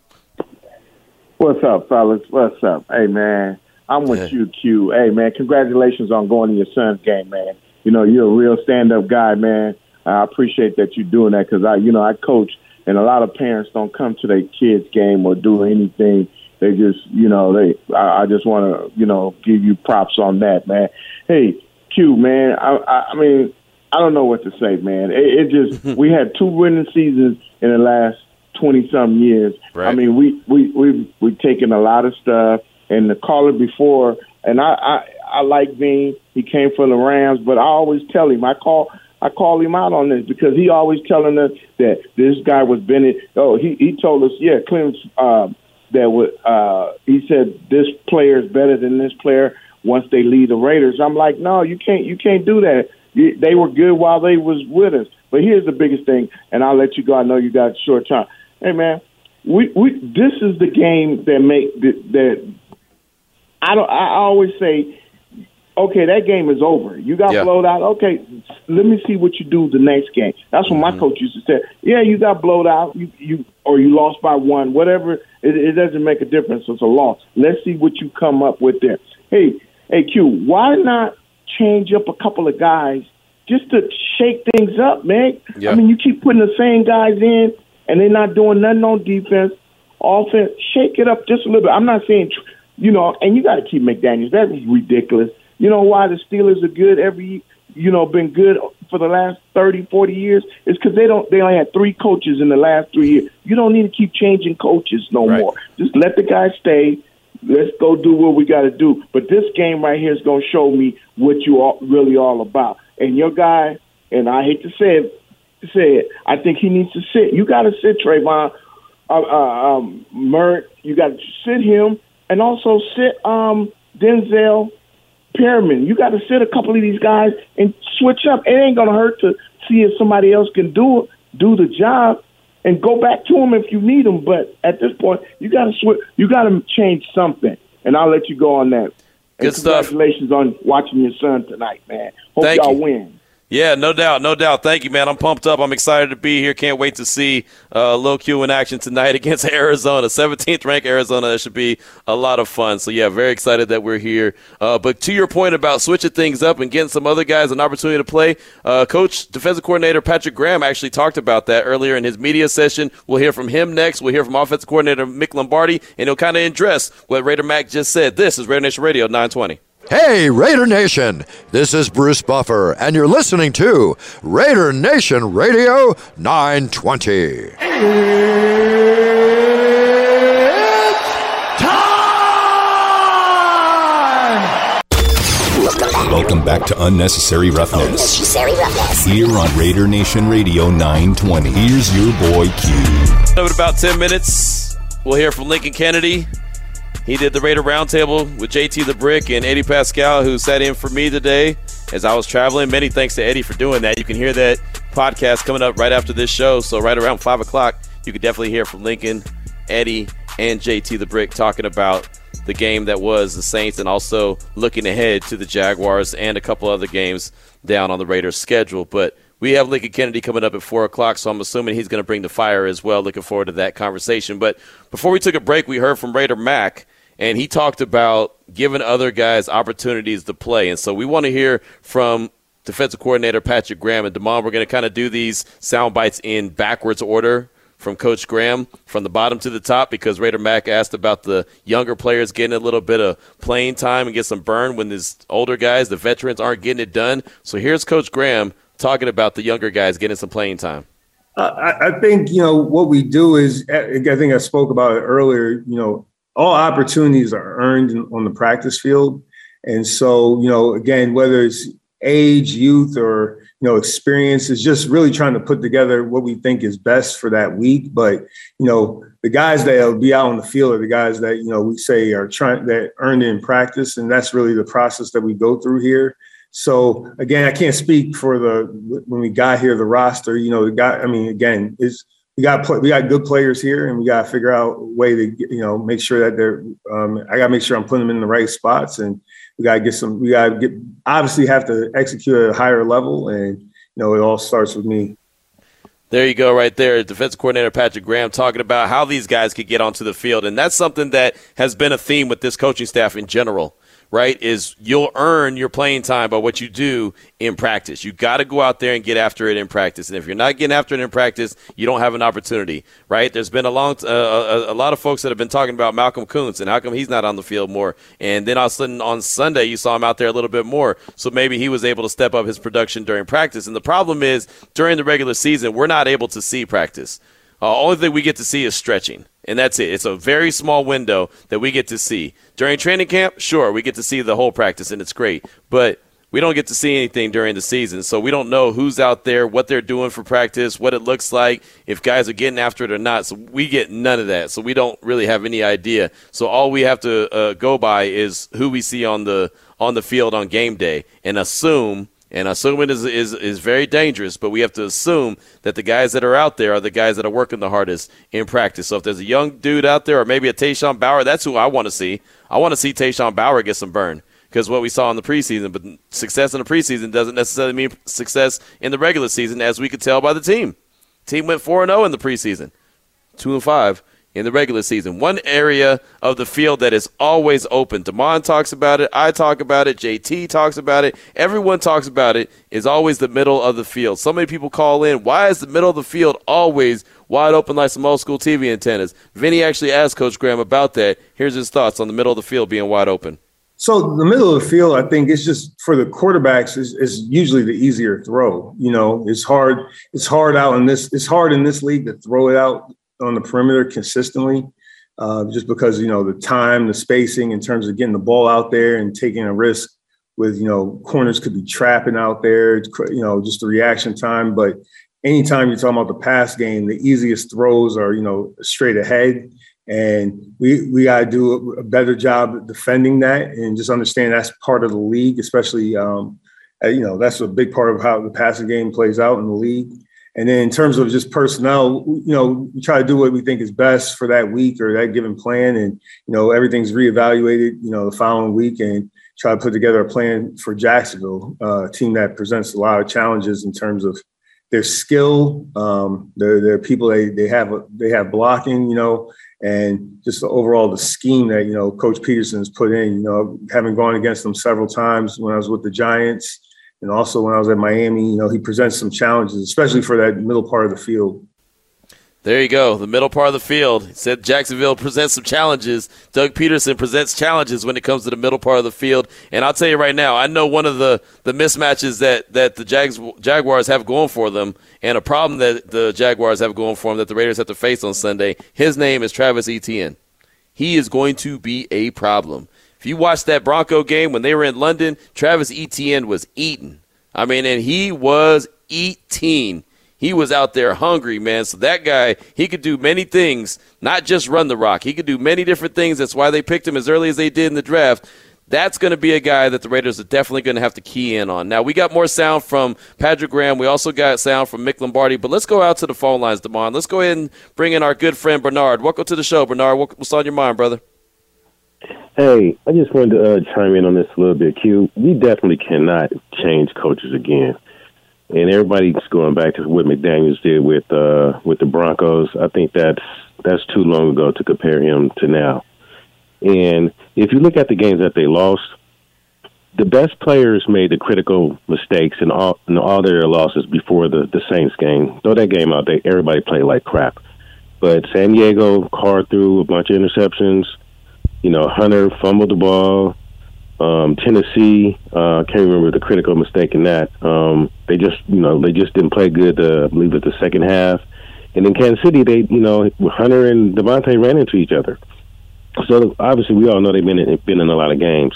What's up, fellas? What's up? Hey, man. I'm with yeah. you, Q. Hey, man, congratulations on going to your son's game, man. You know, you're a real stand-up guy, man. I appreciate that you're doing that because I, you know, I coach, and a lot of parents don't come to their kids' game or do anything. They just, you know, they. I, I just want to, you know, give you props on that, man. Hey, Q, man. I, I, I mean, I don't know what to say, man. It, it just we had two winning seasons in the last twenty some years. Right. I mean, we we we've we've taken a lot of stuff, and the caller before, and I I, I like Veen. He came from the Rams, but I always tell him I call I call him out on this because he always telling us that this guy was Bennett. Oh, he he told us, yeah, Clem's uh, that would. Uh, he said this player is better than this player once they leave the Raiders. I'm like, no, you can't you can't do that. They were good while they was with us. But here's the biggest thing, and I'll let you go. I know you got short time. Hey man, we we this is the game that make that, that I don't. I always say okay, that game is over. You got yeah. blowed out. Okay, let me see what you do the next game. That's what mm-hmm. my coach used to say. Yeah, you got blowed out. You you or you lost by one. Whatever. It, it doesn't make a difference. It's a loss. Let's see what you come up with there. Hey, hey, Q. Why not change up a couple of guys just to shake things up, man? Yeah. I mean, you keep putting the same guys in, and they're not doing nothing on defense. Offense, shake it up just a little bit. I'm not saying, you know, and you got to keep McDaniels. That is ridiculous. You know why the Steelers are good every, you know, been good for the last 30, 40 years? It's because they don't. They only had three coaches in the last three years. You don't need to keep changing coaches no right. more. Just let the guy stay. Let's go do what we got to do. But this game right here is going to show me what you are really all about. And your guy, and I hate to say it, say it, I think he needs to sit. You got to sit Trayvon, uh, uh, um, Mert. You got to sit him, and also sit um, Denzel Perryman. You got to sit a couple of these guys and switch up. It ain't gonna hurt to see if somebody else can do it, do the job, and go back to them if you need them. But at this point, you got to switch. You got to change something. And I'll let you go on that. Good and stuff. Congratulations on watching your son tonight, man. Hope Thank y'all you. win. Yeah, no doubt, no doubt. Thank you, man. I'm pumped up. I'm excited to be here. Can't wait to see uh, Lil Q in action tonight against Arizona, 17th ranked Arizona. That should be a lot of fun. So yeah, very excited that we're here. Uh, but to your point about switching things up and getting some other guys an opportunity to play, uh, Coach defensive coordinator Patrick Graham actually talked about that earlier in his media session. We'll hear from him next. We'll hear from offensive coordinator Mick Lombardi, and he'll kind of address what Raider Mac just said. This is Raider Nation Radio 920. Hey, Raider Nation! This is Bruce Buffer, and you're listening to Raider Nation Radio 920. It's time! Welcome back to Unnecessary Roughness. Unnecessary Roughness. Here on Raider Nation Radio 920. Here's your boy Q. In about 10 minutes, we'll hear from Lincoln Kennedy. He did the Raider Roundtable with JT the Brick and Eddie Paskal, who sat in for me today as I was traveling. Many thanks to Eddie for doing that. You can hear that podcast coming up right after this show. So, right around 5 o'clock, you can definitely hear from Lincoln, Eddie, and JT the Brick talking about the game that was the Saints and also looking ahead to the Jaguars and a couple other games down on the Raiders' schedule. But we have Lincoln Kennedy coming up at 4 o'clock, so I'm assuming he's going to bring the fire as well. Looking forward to that conversation. But before we took a break, we heard from Raider Mac, and he talked about giving other guys opportunities to play. And so we want to hear from defensive coordinator Patrick Graham and Damon. We're going to kind of do these sound bites in backwards order from Coach Graham from the bottom to the top because Raider Mac asked about the younger players getting a little bit of playing time and get some burn when these older guys, the veterans, aren't getting it done. So here's Coach Graham talking about the younger guys getting some playing time. Uh, I, I think you know what we do is I think I spoke about it earlier. You know, all opportunities are earned on the practice field, and so you know, again, whether it's age, youth, or you know, experience is just really trying to put together what we think is best for that week. But you know, the guys that'll be out on the field are the guys that you know we say are trying that earned in practice, and that's really the process that we go through here. So again, I can't speak for the when we got here the roster. You know, the guy. I mean, again, is we got we got good players here, and we got to figure out a way to you know make sure that they're. Um, I got to make sure I'm putting them in the right spots and we got to get some. We got to get obviously have to execute at a higher level, and you know it all starts with me. There you go, right there. Defense coordinator Patrick Graham talking about how these guys could get onto the field, and that's something that has been a theme with this coaching staff in general right, is you'll earn your playing time by what you do in practice. You got to go out there and get after it in practice. And if you're not getting after it in practice, you don't have an opportunity, right? There's been a long, uh, a, a, lot of folks that have been talking about Malcolm Koonce and how come he's not on the field more. And then all of a sudden on Sunday, you saw him out there a little bit more. So maybe he was able to step up his production during practice. And the problem is during the regular season, we're not able to see practice. Uh, only thing we get to see is stretching, and that's it. It's a very small window that we get to see. During training camp, sure, we get to see the whole practice, and it's great. But we don't get to see anything during the season, so we don't know who's out there, what they're doing for practice, what it looks like, if guys are getting after it or not. So we get none of that, so we don't really have any idea. So all we have to uh, go by is who we see on the on the field on game day, and assume and assuming is, is, is very dangerous, but we have to assume that the guys that are out there are the guys that are working the hardest in practice. So if there's a young dude out there, or maybe a Tashawn Bower, that's who I want to see. I want to see Tashawn Bower get some burn because what we saw in the preseason, but success in the preseason doesn't necessarily mean success in the regular season, as we could tell by the team. Team went 4 0 in the preseason, 2 and 5 in the regular season. One area of the field that is always open. Damon talks about it. I talk about it. JT talks about it. Everyone talks about it. Is always the middle of the field. So many people call in. Why is the middle of the field always wide open like some old school TV antennas? Vinny actually asked Coach Graham about that. Here's his thoughts on the middle of the field being wide open. So the middle of the field, I think it's just for the quarterbacks is, is usually the easier throw. You know, it's hard. It's hard out in this. It's hard in this league to throw it out on the perimeter consistently, uh, just because you know the time, the spacing in terms of getting the ball out there and taking a risk with you know corners could be trapping out there, you know just the reaction time. But anytime you're talking about the pass game, the easiest throws are you know straight ahead, and we we got to do a better job defending that and just understand that's part of the league, especially. Um, you know that's a big part of how the passing game plays out in the league. And then in terms of just personnel, you know, we try to do what we think is best for that week or that given plan. And, you know, everything's reevaluated, you know, the following week and try to put together a plan for Jacksonville, uh, a team that presents a lot of challenges in terms of their skill, um, their, their people they, they have they have blocking, you know, and just the overall the scheme that, you know, Coach Pederson's put in, you know, having gone against them several times when I was with the Giants and also when I was at Miami, you know, he presents some challenges, especially for that middle part of the field. There you go, the middle part of the field. He said Jacksonville presents some challenges. Doug Pederson presents challenges when it comes to the middle part of the field. And I'll tell you right now, I know one of the, the mismatches that, that the Jags, Jaguars have going for them, and a problem that the Jaguars have going for them that the Raiders have to face on Sunday. His name is Travis Etienne. He is going to be a problem If you watched that Bronco game when they were in London, Travis Etienne was eating. I mean, and he was eating. He was out there hungry, man. So that guy, he could do many things, not just run the rock. He could do many different things. That's why they picked him as early as they did in the draft. That's going to be a guy that the Raiders are definitely going to have to key in on. Now, we got more sound from Patrick Graham. We also got sound from Mick Lombardi. But let's go out to the phone lines, Damon. Let's go ahead and bring in our good friend Bernard. Welcome to the show, Bernard. What's on your mind, brother? Hey, I just wanted to uh, chime in on this a little bit, Q. We definitely cannot change coaches again. And everybody's going back to what McDaniels did with uh, with the Broncos. I think that's that's too long ago to compare him to now. And if you look at the games that they lost, the best players made the critical mistakes in all in all their losses before the the Saints game. Throw that game out, they everybody played like crap. But San Diego Carr threw a bunch of interceptions. You know, Hunter fumbled the ball. Um, Tennessee, uh, can't remember the critical mistake in that. Um, they just, you know, they just didn't play good. Uh, I believe it the second half. And in Kansas City, they, you know, Hunter and Davante ran into each other. So obviously, we all know they've been in, been in a lot of games.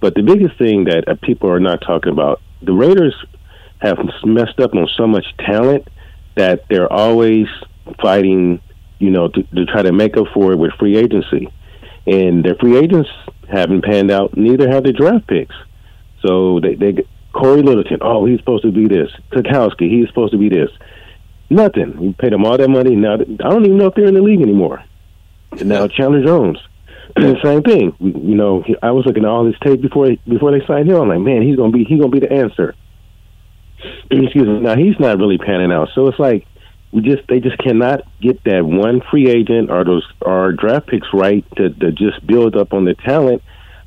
But the biggest thing that uh, people are not talking about, the Raiders have messed up on so much talent that they're always fighting, you know, to, to try to make up for it with free agency and their free agents haven't panned out. Neither have their draft picks. So they, they Cory Littleton. Oh, he's supposed to be this. Kwiatkoski. He's supposed to be this. Nothing. We paid them all that money. Now I don't even know if they're in the league anymore. And now Chandler Jones. Same thing. You know, I was looking at all this tape before before they signed him. I'm like, man, he's gonna be he's gonna be the answer. Excuse me. Now he's not really panning out. So it's like we just they just cannot get that one free agent or those or draft picks right to, to just build up on the talent.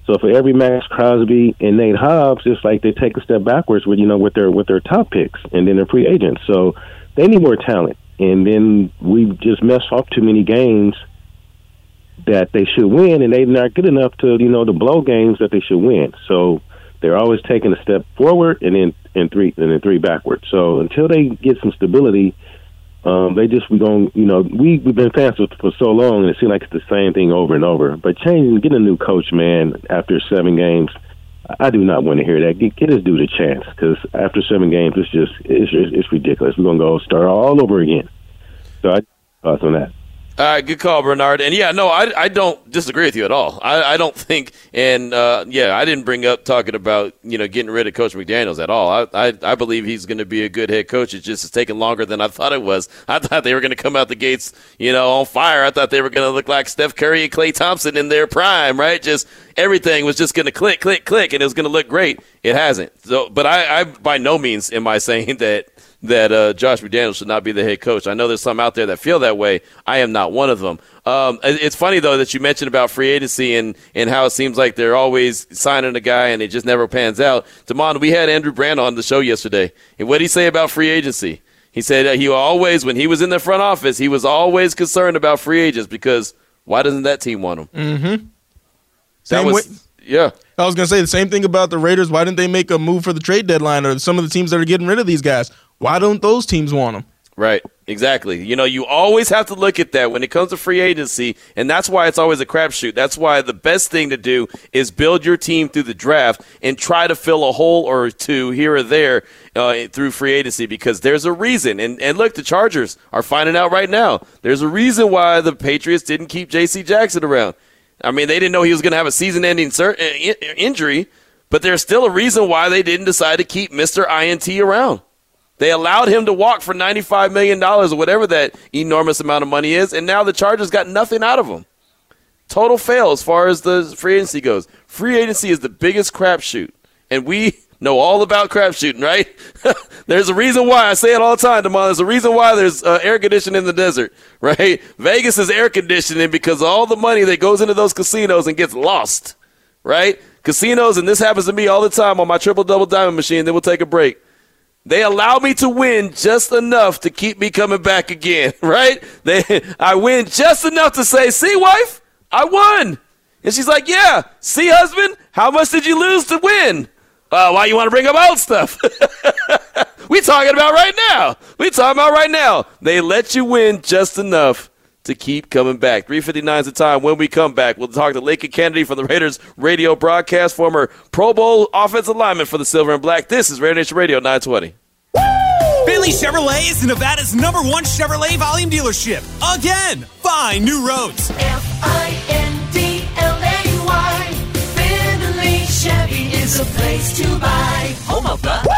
So for every Maxx Crosby and Nate Hobbs, it's like they take a step backwards with you know with their with their top picks and then their free agents. So they need more talent, and then we just mess up too many games that they should win, and they're not good enough to you know to blow games that they should win. So they're always taking a step forward and then and three and then three backwards. So until they get some stability um, they just we going you know we we've been fans for, for so long and it seems like it's the same thing over and over. But changing, getting a new coach, man, after seven games, I do not want to hear that. Get, get this dude a chance because after seven games, it's just it's it's ridiculous. We're gonna go start all over again. So I thoughts on that. All right, good call, Bernard. And yeah, no, I, I don't disagree with you at all. I, I don't think, and uh, yeah, I didn't bring up talking about you know getting rid of Coach McDaniel's at all. I I, I believe he's going to be a good head coach. It's just it's taking longer than I thought it was. I thought they were going to come out the gates, you know, on fire. I thought they were going to look like Steph Curry and Klay Thompson in their prime, right? Just everything was just going to click, click, click, and it was going to look great. It hasn't. So, but I, I by no means am I saying that that uh, Josh McDaniels should not be the head coach. I know there's some out there that feel that way. I am not one of them. Um, it's funny though that you mentioned about free agency and, and how it seems like they're always signing a guy and it just never pans out. Damon, we had Andrew Brandt on the show yesterday, and what did he say about free agency? He said he always, when he was in the front office, he was always concerned about free agents because why doesn't that team want him? Mm-hmm. Same was, way. Yeah. I was going to say the same thing about the Raiders. Why didn't they make a move for the trade deadline or some of the teams that are getting rid of these guys? Why don't those teams want them? Right. Exactly. You know, you always have to look at that when it comes to free agency, and that's why it's always a crapshoot. That's why the best thing to do is build your team through the draft and try to fill a hole or two here or there uh, through free agency because there's a reason. And, and look, the Chargers are finding out right now. There's a reason why the Patriots didn't keep J.C. Jackson around. I mean, they didn't know he was going to have a season-ending sur- injury, but there's still a reason why they didn't decide to keep Mr. INT around. They allowed him to walk for $95 million or whatever that enormous amount of money is, and now the Chargers got nothing out of him. Total fail as far as the free agency goes. Free agency is the biggest crapshoot, and we know all about crapshooting, right? there's a reason why I say it all the time, Demond. There's a reason why there's uh, air conditioning in the desert, right? Vegas is air conditioning because all the money that goes into those casinos and gets lost, right? Casinos, and this happens to me all the time on my triple double diamond machine. Then we'll take a break. They allow me to win just enough to keep me coming back again, right? They, I win just enough to say, see, wife, I won. And she's like, yeah, see, husband, how much did you lose to win? Uh, why you want to bring up old stuff? we talking about right now. We talking about right now. They let you win just enough to keep coming back. 359 is the time. When we come back, we'll talk to Lincoln Kennedy from the Raiders radio broadcast, former Pro Bowl offensive lineman for the Silver and Black. This is Raider Nation Radio 920. Findlay Chevrolet is Nevada's number one Chevrolet volume dealership. Again, find new roads. F-I-N-D-L-A-Y. Findlay Chevy is a place to buy. Home of the